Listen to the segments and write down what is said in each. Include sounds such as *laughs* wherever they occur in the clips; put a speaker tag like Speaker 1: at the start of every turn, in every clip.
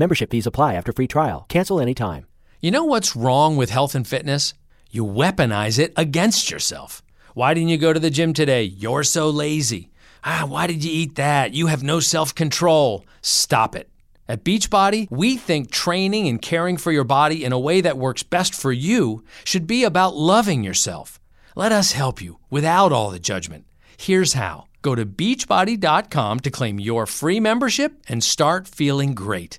Speaker 1: Membership fees apply after free trial. Cancel anytime.
Speaker 2: You know what's wrong with health and fitness? You weaponize it against yourself. Why didn't you go to the gym today? You're so lazy. Ah, why did you eat that? You have no self control. Stop it. At Beachbody, we think training and caring for your body in a way that works best for you should be about loving yourself. Let us help you without all the judgment. Here's how go to beachbody.com to claim your free membership and start feeling great.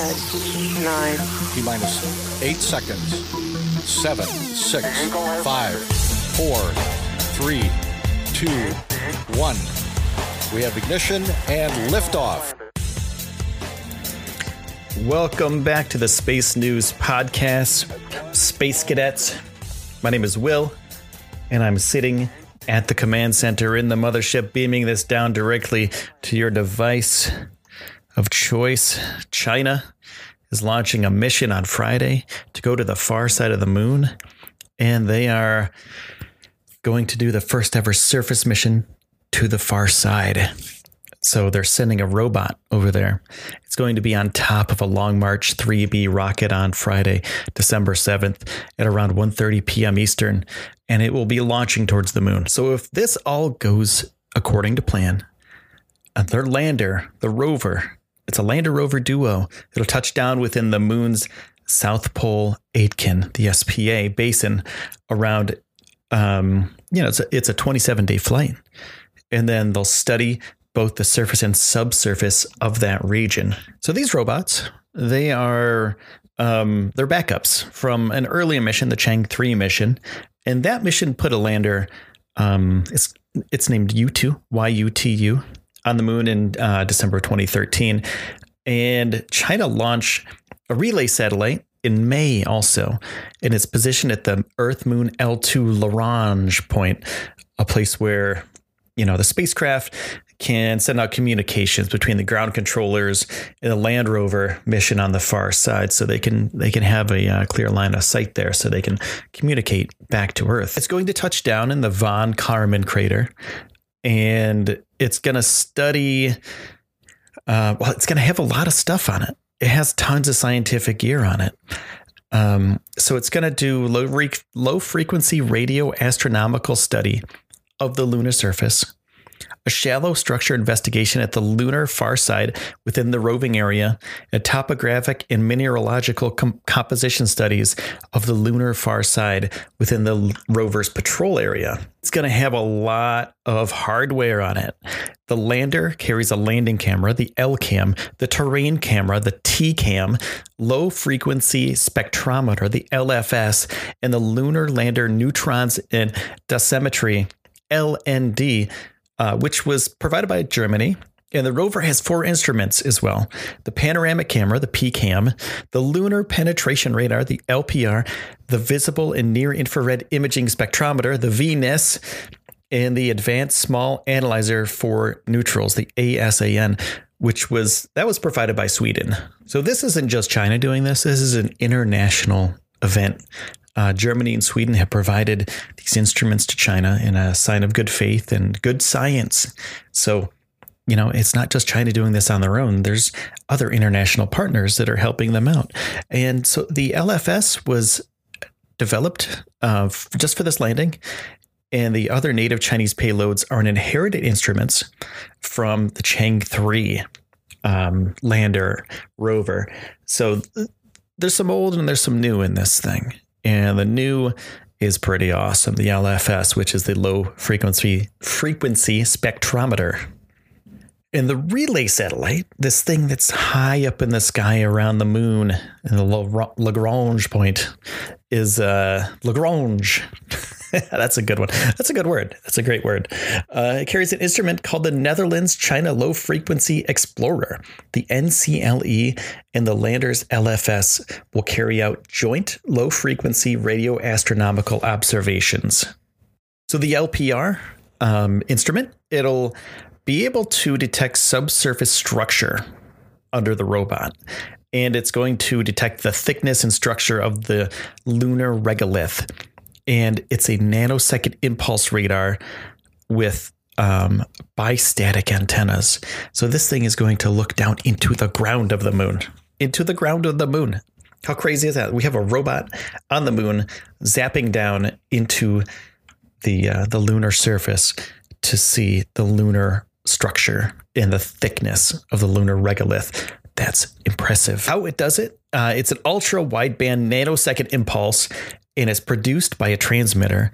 Speaker 3: Peraton.
Speaker 4: Nine.
Speaker 5: T minus eight seconds. Seven, six, five, four, three, two, one. We have ignition and liftoff.
Speaker 6: Welcome back to the Space News Podcast, Space Cadets. My name is Will, and I'm sitting at the command center in the mothership, beaming this down directly to your device of choice. China is launching a mission on Friday to go to the far side of the moon, and they are going to do the first ever surface mission to the far side. So they're sending a robot over there. It's going to be on top of a Long March 3B rocket on Friday, December 7th at around 1:30 p.m. Eastern, and it will be launching towards the moon. So if this all goes according to plan, their lander, the rover, it's a lander rover duo. It'll touch down within the moon's South Pole Aitken, the SPA basin, around. Um, you know, it's a, it's a 27 day flight, and then they'll study both the surface and subsurface of that region. So these robots, they are um, they're backups from an earlier mission, the Chang 3 mission, and that mission put a lander. Um, it's it's named U2, YUTU, on the moon in uh, December 2013, and China launched a relay satellite in May also, and it's positioned at the Earth Moon L2 Lagrange point, a place where you know the spacecraft can send out communications between the ground controllers and the Land Rover mission on the far side, so they can they can have a uh, clear line of sight there, so they can communicate back to Earth. It's going to touch down in the von Karman crater, and it's going to study. Uh, well, it's going to have a lot of stuff on it. It has tons of scientific gear on it. Um, so it's going to do low, re- low frequency radio astronomical study of the lunar surface, a shallow structure investigation at the lunar far side within the roving area, and topographic and mineralogical com- composition studies of the lunar far side within the rover's patrol area. It's going to have a lot of hardware on it. The lander carries a landing camera, the L cam, the terrain camera, the T cam, low frequency spectrometer, the LFS, and the lunar lander neutrons and dosimetry, LND uh, which was provided by Germany. And the rover has four instruments as well the panoramic camera, the PCAM, the lunar penetration radar, the LPR, the visible and near infrared imaging spectrometer, the VNIS, and the advanced small analyzer for neutrals, the ASAN, which was that was provided by Sweden. So this isn't just China doing this, this is an international event. Uh, Germany and Sweden have provided these instruments to China in a sign of good faith and good science. So, you know, it's not just China doing this on their own. There's other international partners that are helping them out. And so the LFS was developed uh, just for this landing. And the other native Chinese payloads are inherited instruments from the Chang 3 um, lander rover. So there's some old and there's some new in this thing. And the new is pretty awesome. The LFS, which is the low frequency frequency spectrometer. And the relay satellite, this thing that's high up in the sky around the moon in the Lagrange point, is uh, Lagrange. *laughs* *laughs* That's a good one. That's a good word. That's a great word. Uh, it carries an instrument called the Netherlands China Low Frequency Explorer. The NCLE and the Landers LFS will carry out joint low frequency radio astronomical observations. So the LPR um, instrument, it'll be able to detect subsurface structure under the robot. And it's going to detect the thickness and structure of the lunar regolith and it's a nanosecond impulse radar with um, bistatic antennas. So this thing is going to look down into the ground of the moon, into the ground of the moon. How crazy is that? We have a robot on the moon zapping down into the uh, the lunar surface to see the lunar structure and the thickness of the lunar regolith. That's impressive. How it does it? Uh, it's an ultra wideband nanosecond impulse and it's produced by a transmitter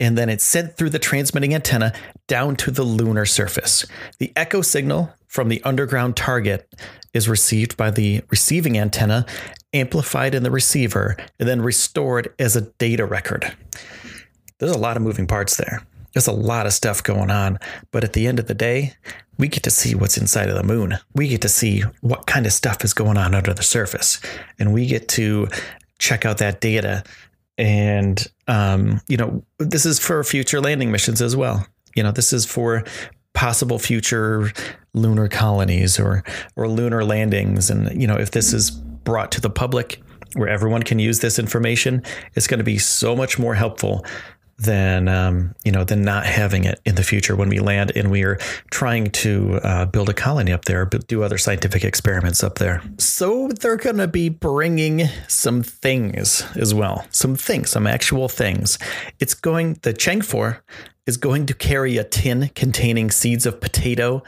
Speaker 6: and then it's sent through the transmitting antenna down to the lunar surface. The echo signal from the underground target is received by the receiving antenna, amplified in the receiver, and then restored as a data record. There's a lot of moving parts there. There's a lot of stuff going on, but at the end of the day, we get to see what's inside of the moon. We get to see what kind of stuff is going on under the surface, and we get to check out that data and um, you know this is for future landing missions as well. You know, this is for possible future lunar colonies or or lunar landings, and you know, if this is brought to the public where everyone can use this information, it's going to be so much more helpful than um, you know than not having it in the future when we land and we are trying to uh, build a colony up there, but do other scientific experiments up there. So they're going to be bringing some things as well, some things, some actual things. It's going the Chang'e 4 is going to carry a tin containing seeds of potato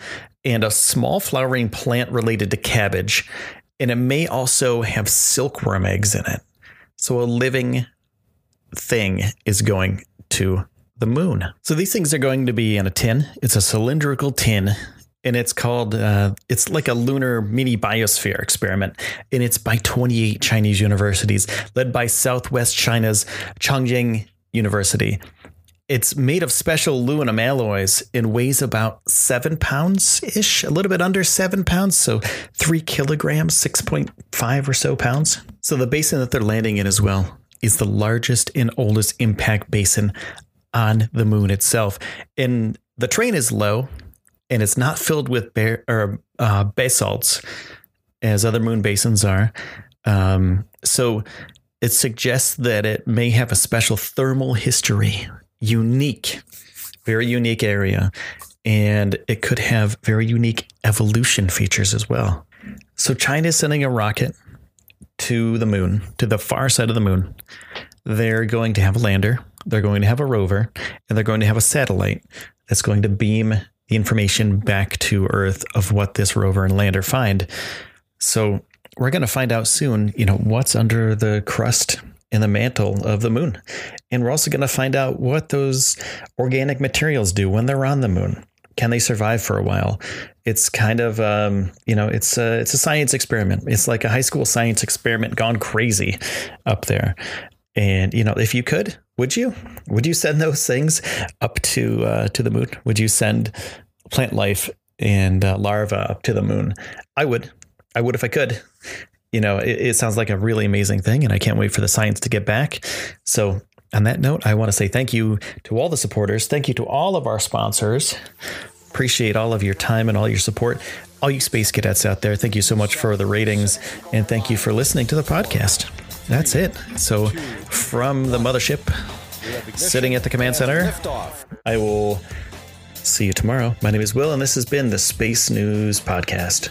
Speaker 6: and a small flowering plant related to cabbage, and it may also have silkworm eggs in it. So a living thing is going to the moon. So these things are going to be in a tin. It's a cylindrical tin and it's called uh, it's like a lunar mini biosphere experiment and it's by 28 chinese universities led by southwest china's Chongqing university it's made of special aluminum alloys and weighs about seven pounds ish a little bit under seven pounds so three kilograms 6.5 or so pounds so the basin that they're landing in as well is the largest and oldest impact basin on the moon itself. And the terrain is low and it's not filled with bear, or, uh, basalts as other moon basins are. Um, so it suggests that it may have a special thermal history, unique, very unique area, and it could have very unique evolution features as well. So China is sending a rocket to the moon, to the far side of the moon. They're going to have a lander, they're going to have a rover, and they're going to have a satellite that's going to beam the information back to Earth of what this rover and lander find. So we're going to find out soon, you know, what's under the crust in the mantle of the moon. And we're also going to find out what those organic materials do when they're on the moon. Can they survive for a while? It's kind of um, you know it's a it's a science experiment. It's like a high school science experiment gone crazy up there. And you know, if you could, would you? Would you send those things up to uh, to the moon? Would you send plant life and uh, larva up to the moon? I would. I would if I could. You know, it, it sounds like a really amazing thing, and I can't wait for the science to get back. So on that note, I want to say thank you to all the supporters. Thank you to all of our sponsors appreciate all of your time and all your support. All you space cadets out there, thank you so much for the ratings and thank you for listening to the podcast. That's it. So, from the mothership, sitting at the command center, I will see you tomorrow. My name is Will, and this has been the Space News Podcast.